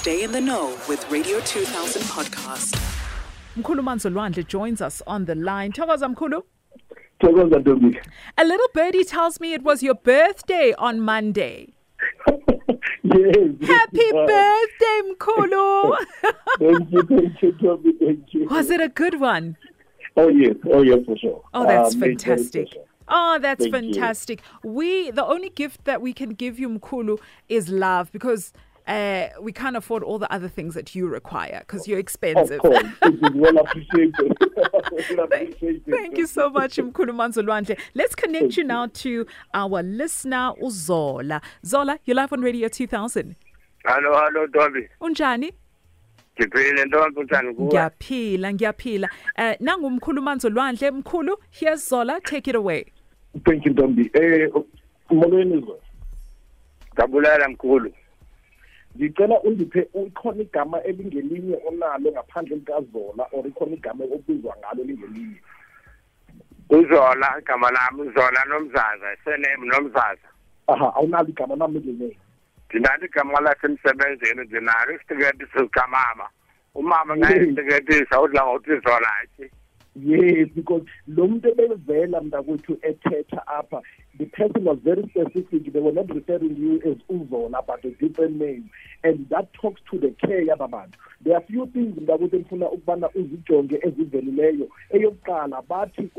Stay in the know with Radio 2000 podcast. Mkhulu Manzolwandle joins us on the line. Thokoza Mkhulu. thokoza ntombi A little birdie tells me it was your birthday on Monday. yes Happy uh, birthday, Mkhulu. thank you thank you Tommy thank you was it a good one? oh yes oh yes for sure Oh, that's Um, very, very fantastic. special. Oh, that's Thank you. fantastic. We the only gift that we can give you, Mkulu, is love because uh, we can't afford all the other things that you require because you're expensive. of expensive. course it is well appreciated well appreciated Thank you so much, Mkhulu Manzolwandle. Let's connect you now to our listener, Uzola. Zola, you're live on Radio 2000. Hello, hello, Ntombi. Unjani? Ngiphile Ntombi uthani kuwe? Ngiyaphila, ngiyaphila. Uh, nangu Mkhulu Manzolwandle. Mkulu, here's Zola. Take it away. thank you ntombi eh molweni zo Ngabulela mkhulu. Ngicela undiphe ikhona igama elingelinye onalo ngaphandle likazola or ikhona igama obizwa ngalo lingelinye Uzola igama lami Uzola nomzaza, surname nomzaza. aha awunalo igama nami lingelinye Ndinalo igama lasemsebenzini ndinalo isitiketi sikamama. Umama ngayisitiketisa udla ngokuthi Zola athi. yes because lo muntu ebevela mntakwethu ethetha apha the person was very specific they were not referring you as uzola but a different name and that talks to the care yaba bantu there are few things mntakwethu endifuna ukubana uzijonge ezivelileyo eyokuqala bathi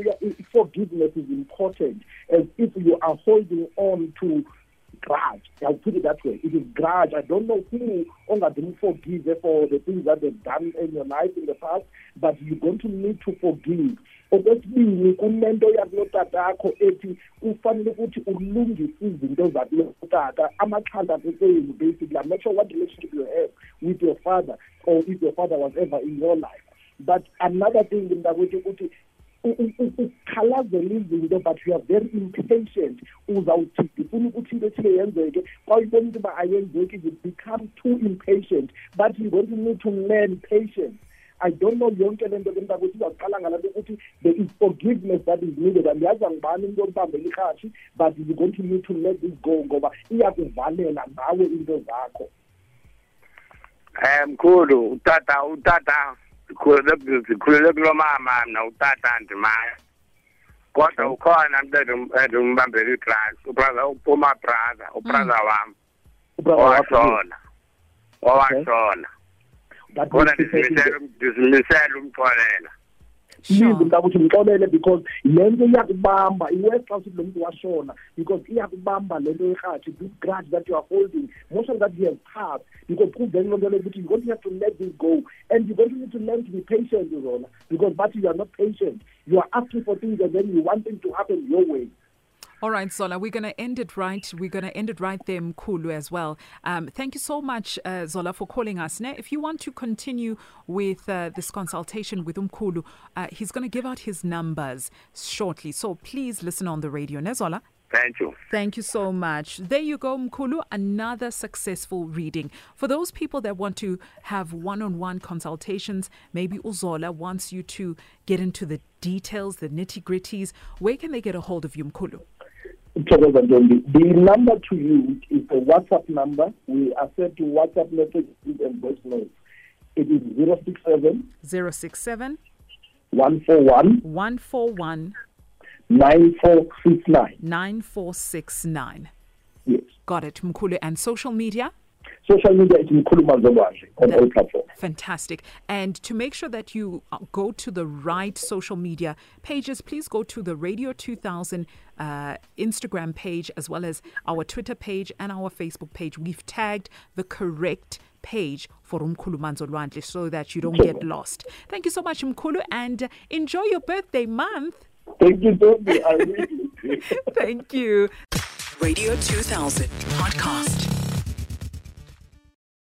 forgiveness is important as if you are holding on to grudge. I'll put it that way. It is grudge. I don't know who ongadimi forgive for the things that they've done in your life in the past, but you're going to need to forgive. Okwesibini kunento yakulotatakho ethi ufanele ukuthi ulungise izinto zakulotata basically i'm not sure what relationship you have with your father or if your father was ever in your life. But another thing mntakwethu ukuthi u- u- u- ukhalazela izinto but you are very impatient uzawuthi ndifuna ukuthi into ethile yenzeke xa uyibona into uba ayenzeki you become too impatient. But you're going to need to learn patience I don't know yonke le nto ke mntakwethu izawuqala ngala nto ukuthi there is forgiveness that is needed andiyazi angibani into olibambela irhashi but you're going to need to let this go ngoba iyakuvalela ngawe into zakho Eh mkhulu utata utata sikhulele sikhulele kulomama mina utata ndimaya. Kodwa ukhona umuntu endimbambela igrant, ubrother uphuma brother, ubrother wami. Ubrother wakho, Owashona. Owashona. that Khona is the ndizimisela ndizimisela umxolela. please mntakuthi mxolele because le nto iyakubamba iwesi xa usithi lo muntu washona because iyakubamba le nto yerhathi this grudge that you are holding. Most of that you have passed because kuvele loo nto leyo ukuthi you're going to have to let this go. And you're going to need to learn to be patient zona because but you are not patient. You are asking for things and then you want things to happen your way All right, Zola, we're going to end it right. We're going to end it right there, Mkulu, as well. Um, thank you so much, uh, Zola, for calling us. Now, if you want to continue with uh, this consultation with Mkulu, uh, he's going to give out his numbers shortly. So please listen on the radio. Ne, Zola? Thank you. Thank you so much. There you go, Mkulu, another successful reading. For those people that want to have one on one consultations, maybe Uzola wants you to get into the details, the nitty gritties. Where can they get a hold of you, Mkulu? Thokoza the number to use is the whatsapp number we accept whatsapp messages and voice notes it is 067 067 141 141 9469 9469. yes Got it, Mkulu. And social media? Social media is Mkhulu Manzolwandle on That- all platforms. Fantastic. And to make sure that you uh, go to the right social media pages, please go to the Radio 2000 uh, Instagram page as well as our Twitter page and our Facebook page. We've tagged the correct page for Umkulu Manzolwandle so that you don't get lost. Thank you so much, Mkulu, and uh, enjoy your birthday month. Thank you, Toby. I really do. Thank you. Radio 2000 podcast.